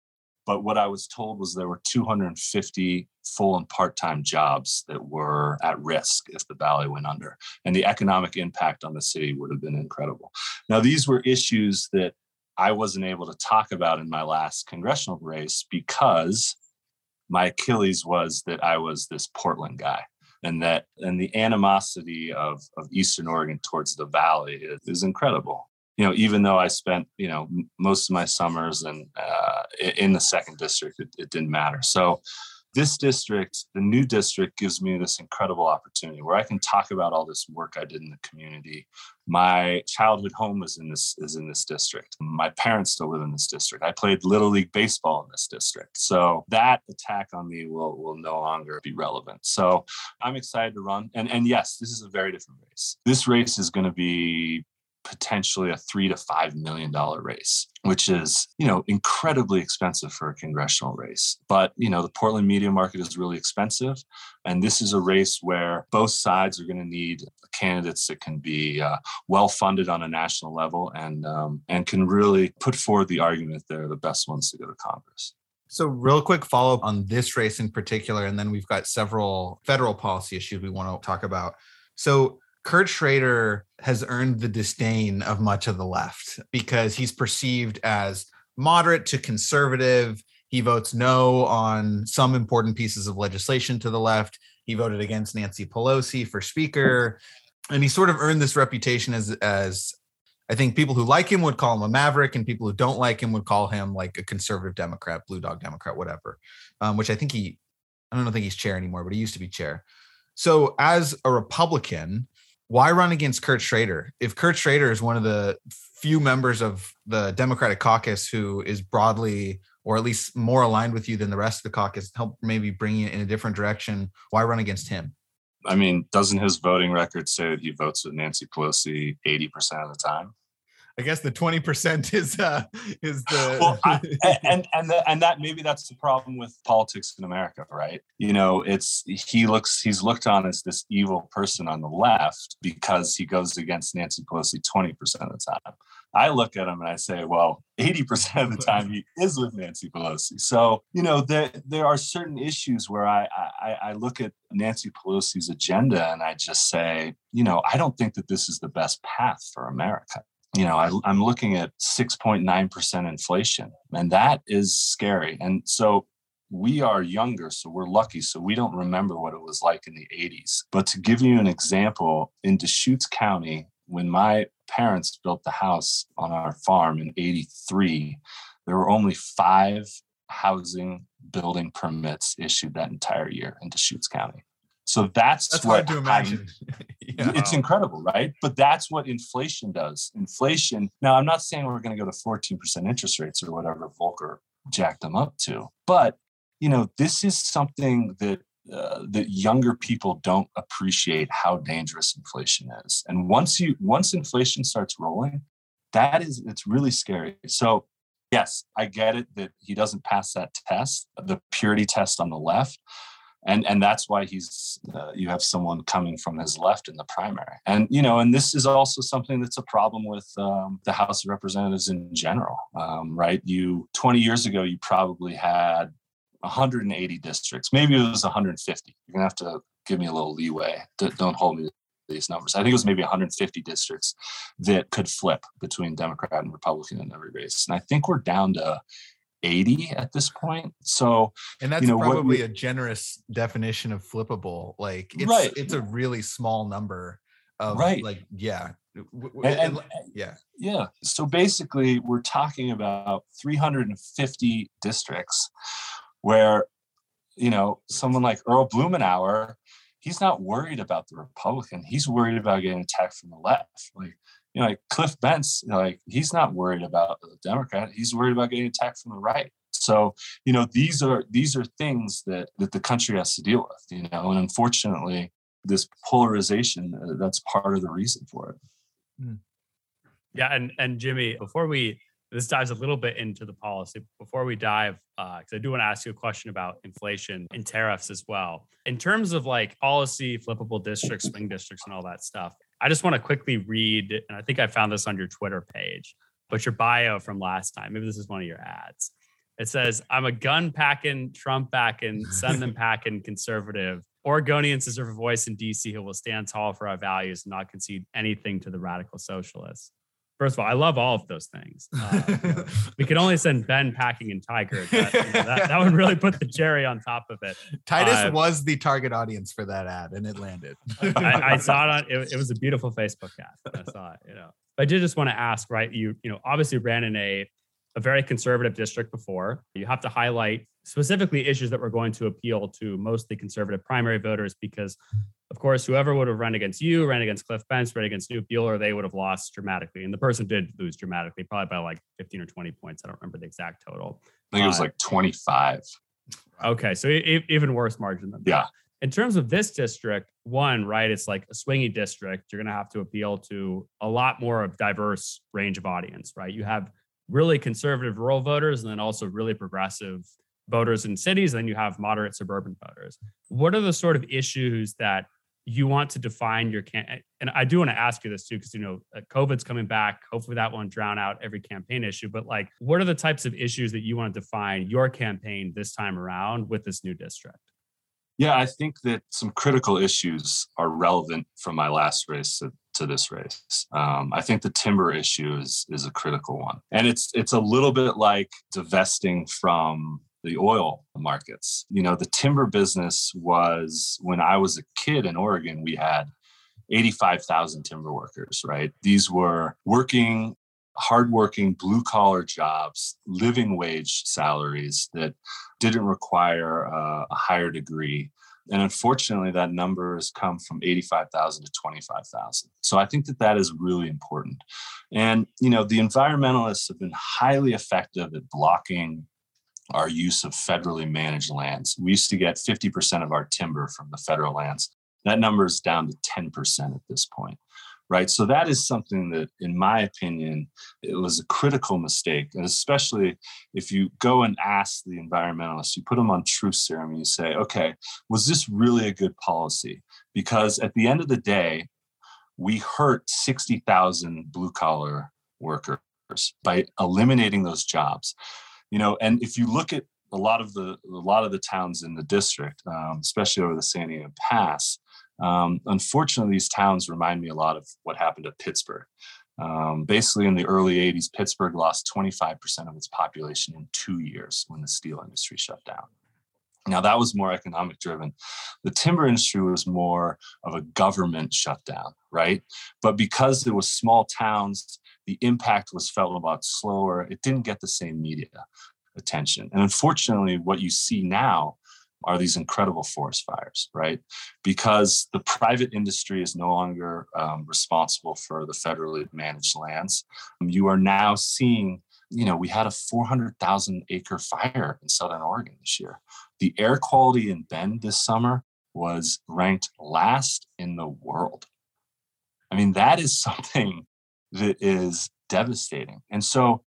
But what I was told was there were 250 full and part time jobs that were at risk if the ballet went under. And the economic impact on the city would have been incredible. Now, these were issues that I wasn't able to talk about in my last congressional race because my Achilles was that I was this Portland guy. And that and the animosity of, of Eastern Oregon towards the valley is, is incredible you know, even though I spent, you know, most of my summers and uh, in the second district, it, it didn't matter. So this district, the new district, gives me this incredible opportunity where I can talk about all this work I did in the community. My childhood home is in this is in this district. My parents still live in this district. I played little league baseball in this district. So that attack on me will will no longer be relevant. So I'm excited to run. And and yes, this is a very different race. This race is going to be potentially a three to five million dollar race, which is, you know, incredibly expensive for a congressional race. But, you know, the Portland media market is really expensive. And this is a race where both sides are going to need candidates that can be uh, well funded on a national level and, um, and can really put forward the argument they're the best ones to go to Congress. So, real quick follow up on this race in particular, and then we've got several federal policy issues we want to talk about. So, Kurt Schrader has earned the disdain of much of the left because he's perceived as moderate to conservative. He votes no on some important pieces of legislation to the left. He voted against Nancy Pelosi for speaker. And he sort of earned this reputation as as I think people who like him would call him a maverick, and people who don't like him would call him like a conservative Democrat, blue dog Democrat, whatever. Um, which I think he, I don't think he's chair anymore, but he used to be chair. So as a Republican, why run against Kurt Schrader? If Kurt Schrader is one of the few members of the Democratic caucus who is broadly or at least more aligned with you than the rest of the caucus, help maybe bring you in a different direction, why run against him? I mean, doesn't his voting record say that he votes with Nancy Pelosi 80% of the time? I guess the twenty percent is uh, is the well, I, and and the, and that maybe that's the problem with politics in America, right? You know, it's he looks he's looked on as this evil person on the left because he goes against Nancy Pelosi twenty percent of the time. I look at him and I say, well, 80% of the time he is with Nancy Pelosi. So, you know, there there are certain issues where I, I I look at Nancy Pelosi's agenda and I just say, you know, I don't think that this is the best path for America you know, I, am looking at 6.9% inflation, and that is scary. And so we are younger, so we're lucky. So we don't remember what it was like in the 80s. But to give you an example, in Deschutes County, when my parents built the house on our farm in 83, there were only five housing building permits issued that entire year in Deschutes County. So that's, that's what hard to imagine. yeah. It's incredible, right? But that's what inflation does. Inflation. Now, I'm not saying we're going to go to 14% interest rates or whatever Volcker jacked them up to, but you know, this is something that uh, that younger people don't appreciate how dangerous inflation is. And once you once inflation starts rolling, that is it's really scary. So yes, I get it that he doesn't pass that test, the purity test on the left and and that's why he's uh, you have someone coming from his left in the primary. And you know and this is also something that's a problem with um, the house of representatives in general um, right? You 20 years ago you probably had 180 districts. Maybe it was 150 you're gonna have to give me a little leeway. Don't hold me these numbers. I think it was maybe 150 districts that could flip between Democrat and Republican in every race. And I think we're down to 80 at this point. So, and that's you know, probably we, a generous definition of flippable. Like, it's, right. it's a really small number of right. like, yeah. And, and, yeah. Yeah. So basically, we're talking about 350 districts where, you know, someone like Earl Blumenauer he's not worried about the Republican. He's worried about getting attacked from the left. Like, you know, like Cliff Bentz, you know, like he's not worried about the Democrat. He's worried about getting attacked from the right. So, you know, these are these are things that that the country has to deal with, you know, and unfortunately, this polarization uh, that's part of the reason for it. Hmm. Yeah, and and Jimmy, before we this dives a little bit into the policy. Before we dive, because uh, I do want to ask you a question about inflation and tariffs as well. In terms of like policy, flippable districts, swing districts, and all that stuff, I just want to quickly read, and I think I found this on your Twitter page, but your bio from last time. Maybe this is one of your ads. It says, I'm a gun packing, Trump backing, send them packing conservative. Oregonians deserve a voice in DC who will stand tall for our values and not concede anything to the radical socialists. First of all, I love all of those things. Uh, we could only send Ben packing and Tigard. That, you know, that, that, would really put the cherry on top of it. Titus uh, was the target audience for that ad, and it landed. I, I, saw it on. It, it, was a beautiful Facebook ad. I saw it. You know, but I did just want to ask. Right, you you know, obviously ran in a a very conservative district before. You have to highlight specifically issues that were going to appeal to mostly conservative primary voters because, of course, whoever would have run against you, ran against Cliff Bentz, ran against Knute Buehler, they would have lost dramatically. And the person did lose dramatically, probably by like 15 or 20 points. I don't remember the exact total. I think it was uh, like 25. Okay. So e- even worse margin than that. Yeah. In terms of this district, one, right, it's like a swingy district. You're going to have to appeal to a lot more of diverse range of audience, right? You have really conservative rural voters and then also really progressive voters in cities. Then you have moderate suburban voters. What are the sort of issues that you want to define your can? And I do want to ask you this too, because you know uh, COVID's coming back. Hopefully that won't drown out every campaign issue. But like, what are the types of issues that you want to define your campaign this time around with this new district? Yeah, I think that some critical issues are relevant from my last race to, to this race. Um, I think the timber issue is is a critical one, and it's it's a little bit like divesting from the oil markets. You know, the timber business was when I was a kid in Oregon, we had 85,000 timber workers, right? These were working hardworking blue collar jobs, living wage salaries that didn't require uh, a higher degree. And unfortunately, that number has come from 85,000 to 25,000. So I think that that is really important. And, you know, the environmentalists have been highly effective at blocking our use of federally managed lands. We used to get 50% of our timber from the federal lands. That number is down to 10% at this point right? So that is something that, in my opinion, it was a critical mistake. And especially if you go and ask the environmentalists, you put them on truth serum and you say, okay, was this really a good policy? Because at the end of the day, we hurt 60,000 blue collar workers by eliminating those jobs. You know, and if you look at a lot of the a lot of the towns in the district, um, especially over the Santiam Pass, um, unfortunately, these towns remind me a lot of what happened to Pittsburgh. Um, basically, in the early 80s, Pittsburgh lost 25% of its population in two years when the steel industry shut down. Now, that was more economic driven. The timber industry was more of a government shutdown, right? But because it was small towns, the impact was felt a lot slower. It didn't get the same media attention. And unfortunately, what you see now are these incredible forest fires, right? Because the private industry is no longer um, responsible for the federally managed lands. You are now seeing, you know, we had a 400,000 acre fire in Southern Oregon this year. The air quality in Bend this summer was ranked last in the world. I mean, that is something that is devastating. And so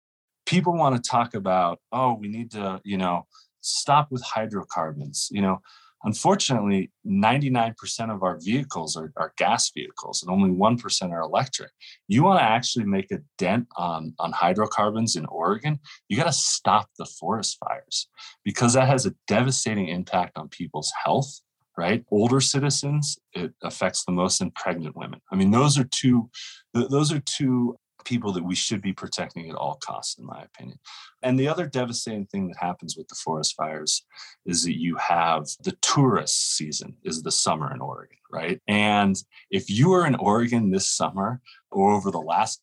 people want to talk about, oh, we need to, you know, stop with hydrocarbons. You know, unfortunately, 99% of our vehicles are, are gas vehicles and only 1% are electric. You want to actually make a dent on, on hydrocarbons in Oregon, you got to stop the forest fires because that has a devastating impact on people's health right older citizens it affects the most in pregnant women i mean those are two those are two people that we should be protecting at all costs, in my opinion. And the other devastating thing that happens with the forest fires is that you have the tourist season is the summer in Oregon, right? And if you are in Oregon this summer or over the last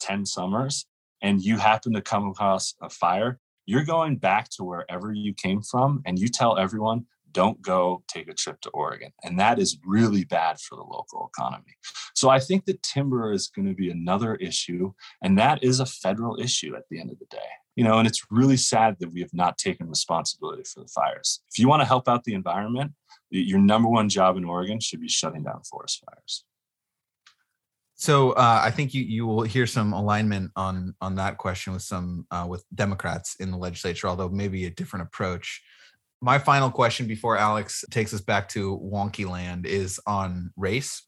10 summers and you happen to come across a fire, you're going back to wherever you came from and you tell everyone, don't go take a trip to Oregon. And that is really bad for the local economy. So I think that timber is going to be another issue. And that is a federal issue at the end of the day. You know, and it's really sad that we have not taken responsibility for the fires. If you want to help out the environment, your number one job in Oregon should be shutting down forest fires. So uh, I think you you will hear some alignment on on that question with some uh, with Democrats in the legislature, although maybe a different approach. My final question before Alex takes us back to wonky land is on race,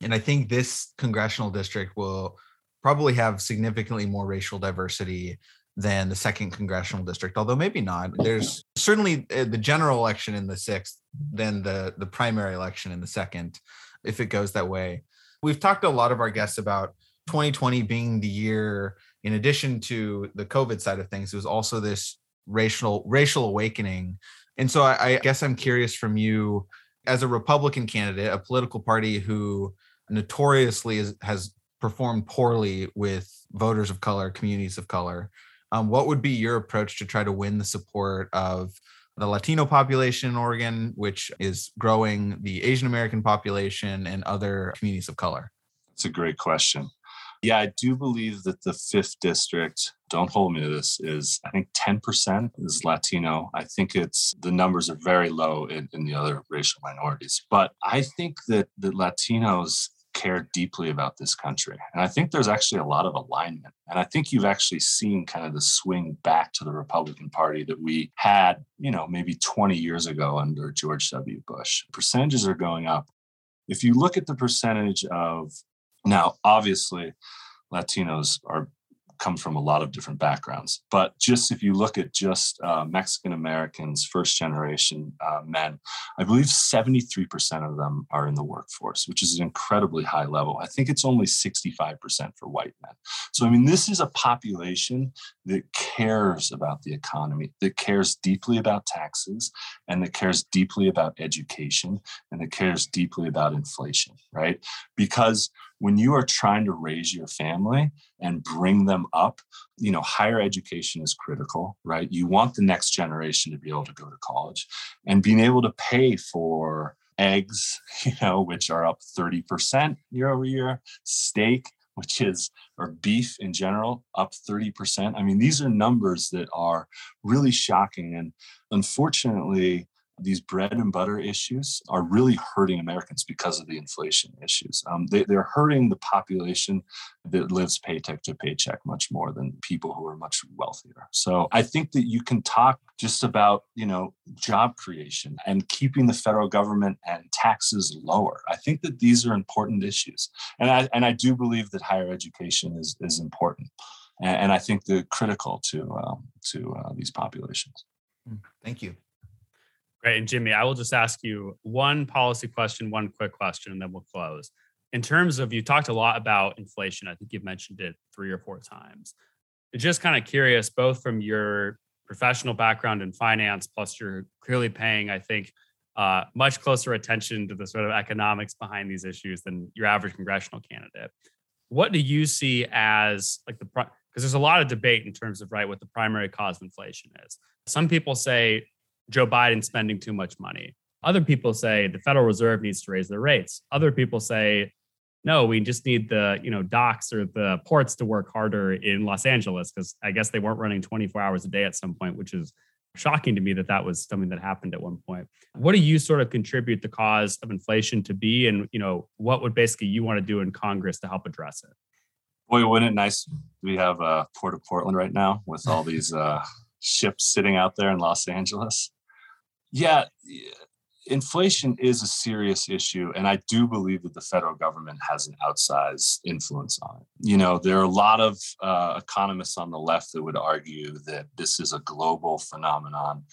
and I think this congressional district will probably have significantly more racial diversity than the second congressional district, although maybe not. There's certainly uh, the general election in the sixth, then the the primary election in the second, if it goes that way we've talked to a lot of our guests about 2020 being the year in addition to the covid side of things it was also this racial racial awakening and so I, I, guess i'm curious from you as a republican candidate a political party who notoriously is, has performed poorly with voters of color communities of color um, what would be your approach to try to win the support of the Latino population in Oregon, which is growing, the Asian American population, and other communities of color? It's a great question. Yeah, I do believe that the fifth district, don't hold me to this, is I think 10% is Latino. I think it's the numbers are very low in, in the other racial minorities. But I think that the Latinos care deeply about this country. And I think there's actually a lot of alignment. And I think you've actually seen kind of the swing back to the Republican Party that we had, you know, maybe 20 years ago under George W. Bush. Percentages are going up. If you look at the percentage of now, obviously, Latinos are come from a lot of different backgrounds. But just if you look at just uh, Mexican Americans, first generation uh, men, I believe 73% of them are in the workforce, which is an incredibly high level. I think it's only 65% for white men. So, I mean, this is a population that cares about the economy, that cares deeply about taxes, and that cares deeply about education, and that cares deeply about inflation, right? Because when you are trying to raise your family and bring them up you know higher education is critical right? You want the next generation to be able to go to college. And being able to pay for eggs you know which are up 30% year over year steak which is or beef in general up 30% i mean these are numbers that are really shocking. And unfortunately these bread and butter issues are really hurting Americans because of the inflation issues. Um, they, they're hurting the population that lives paycheck to paycheck much more than people who are much wealthier. So I think that you can talk just about you know job creation and keeping the federal government and taxes lower. I think that these are important issues, and I and I do believe that higher education is is important, and, and I think they're critical to um, to uh, these populations. Mm, thank you. Great. And Jimmy, I will just ask you one policy question, one quick question, and then we'll close. In terms of, you talked a lot about inflation. I think you've mentioned it three or four times. Just kind of curious, both from your professional background in finance, plus you're clearly paying, I think, uh, much closer attention to the sort of economics behind these issues than your average congressional candidate. What do you see as like the because there's a lot of debate in terms of right what the primary cause of inflation is. Some people say Joe Biden spending too much money. Other people say the Federal Reserve needs to raise their rates. Other people say, no, we just need the you know docks or the ports to work harder in Los Angeles because I guess they weren't running 24 hours a day at some point, which is shocking to me that that was something that happened at one point. What do you sort of contribute the cause of inflation to be, and you know what would basically you want to do in Congress to help address it? Boy, wouldn't it nice? We have uh, Port of Portland right now with all these uh, ships sitting out there in Los Angeles. Yeah, inflation is a serious issue, and I do believe that the federal government has an outsized influence on it. You know, there are a lot of uh, economists on the left that would argue that this is a global phenomenon.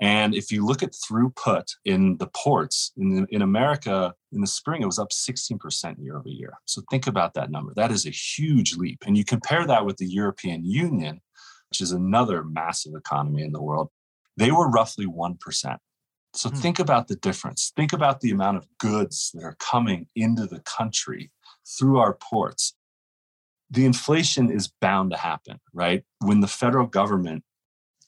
And if you look at throughput in the ports in, in America in the spring, it was up 16% year over year. So think about that number. That is a huge leap. And you compare that with the European Union, which is another massive economy in the world they were roughly 1%. So hmm. think about the difference. Think about the amount of goods that are coming into the country through our ports. The inflation is bound to happen, right? When the federal government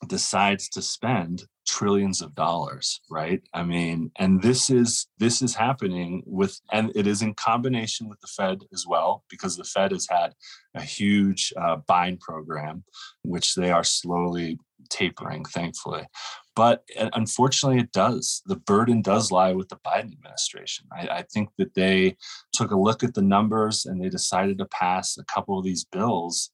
decides to spend trillions of dollars right? I mean and this is this is happening with and it is in combination with the fed as well because the fed has had a huge uh, buying program which they are slowly tapering thankfully. But uh, unfortunately it does. The burden does lie with the biden administration. I, I think that they took a look at the numbers and they decided to pass a couple of these bills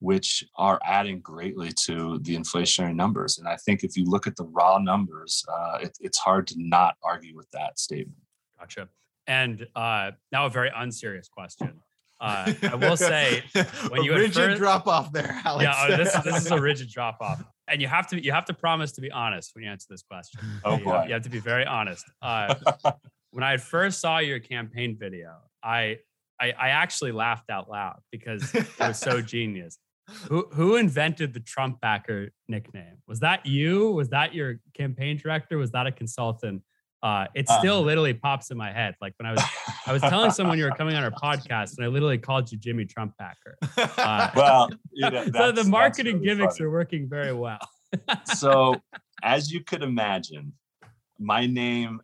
which are adding greatly to the inflationary numbers. And I think if you look at the raw numbers, uh, it, it's hard to not argue with that statement. Gotcha. And uh, now a very unserious question. Uh, I will say when you rigid first, drop off there, Alex. Yeah, oh, this, this is a rigid drop off, and you have to you have to promise to be honest when you answer this question. Oh you, boy, you have to be very honest. Uh, when I first saw your campaign video, I, I I actually laughed out loud because it was so genius. Who who invented the Trump backer nickname? Was that you? Was that your campaign director? Was that a consultant? Uh, it still uh, literally pops in my head. Like when I was I was telling someone you were coming on our podcast, and I literally called you Jimmy Trump backer. Uh, well, you know, so the marketing really gimmicks funny. are working very well. so, as you could imagine, my name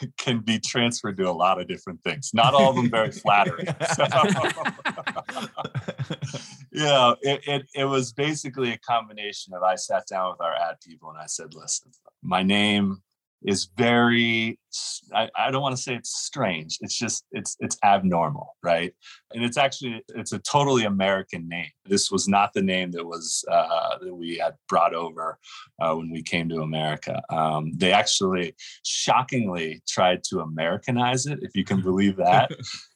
can be transferred to a lot of different things. Not all of them very flattering. So, you know, it, it, it was basically a combination of I sat down with our ad people and I said, listen, my name is very I, I don't want to say it's strange it's just it's it's abnormal right? And it's actually it's a totally american name. This was not the name that was uh, that we had brought over uh, when we came to america. Um, they actually shockingly tried to americanize it if you can believe that.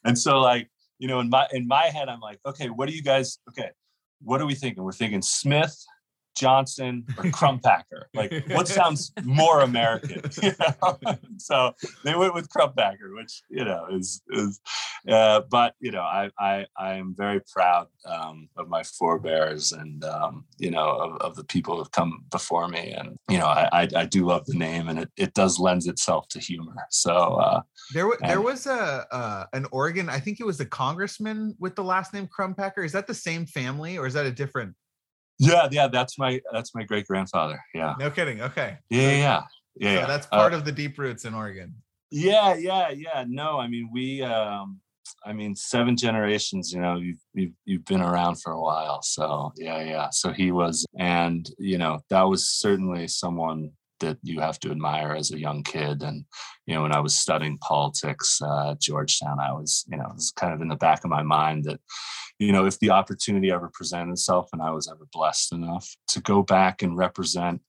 And so like you know in my in my head i'm like okay what do you guys okay what are we thinking? We're thinking smith Johnson or Crumpacker. like what sounds more American? You know? so they went with Crumpacker, which you know is is. Uh, but you know, I I I am very proud um, of my forebears and um, you know of, of the people who've come before me, and you know I I, I do love the name, and it, it does lends itself to humor. So uh, there w- there was a uh, an Oregon, I think it was a congressman with the last name Crumpacker. Is that the same family or is that a different? Yeah, yeah, that's my that's my great grandfather. Yeah. No kidding. Okay. Yeah, yeah, yeah. yeah, so That's part uh, of the deep roots in Oregon. Yeah, yeah, yeah. No, I mean we um I mean seven generations, you know, you've you've you've been around for a while. So yeah, yeah. So he was and you know, that was certainly someone that you have to admire as a young kid. And, you know, when I was studying politics uh, at Georgetown, I was, you know, it was kind of in the back of my mind that, you know, if the opportunity ever presented itself and I was ever blessed enough to go back and represent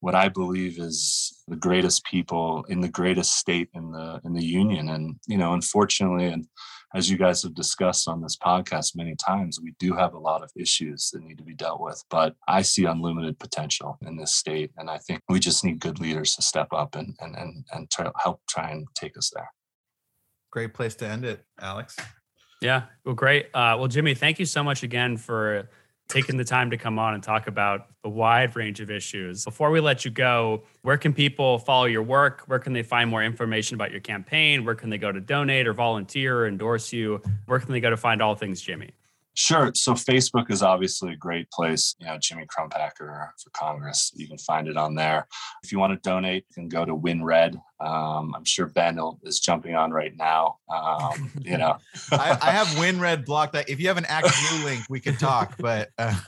what I believe is the greatest people in the greatest state in the in the union. And, you know, unfortunately, and as you guys have discussed on this podcast many times, we do have a lot of issues that need to be dealt with. But I see unlimited potential in this state. And I think we just need good leaders to step up and and and, and try, help try and take us there. Great place to end it, Alex. Yeah. Well, great. Uh, well, Jimmy, thank you so much again for taking the time to come on and talk about a wide range of issues. Before we let you go, where can people follow your work? Where can they find more information about your campaign? Where can they go to donate or volunteer or endorse you? Where can they go to find all things Jimmy? Sure. So Facebook is obviously a great place. You know, Jimmy Crumpacker for Congress. You can find it on there. If you want to donate, you can go to WinRed. Um, I'm sure Ben is jumping on right now. Um, you know, I, I, have WinRed blocked. If you have an Act Blue link, we can talk. But uh...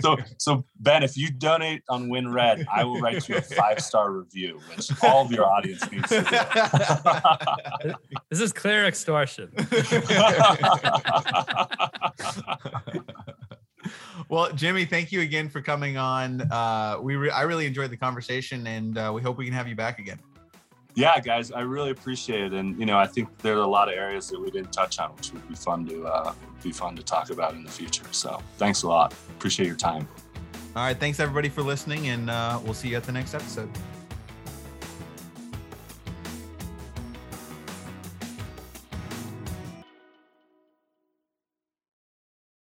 so, so Ben, if you donate on WinRed, I will write you a five star review, which all of your audience needs to do. this is clear extortion. well, Jimmy, thank you again for coming on. Uh, we re- I really enjoyed the conversation, and uh, we hope we can have you back again yeah, guys, I really appreciate it, and you know, I think there are a lot of areas that we didn't touch on, which would be fun to uh, be fun to talk about in the future. So, thanks a lot. Appreciate your time. All right, thanks everybody for listening, and uh, we'll see you at the next episode.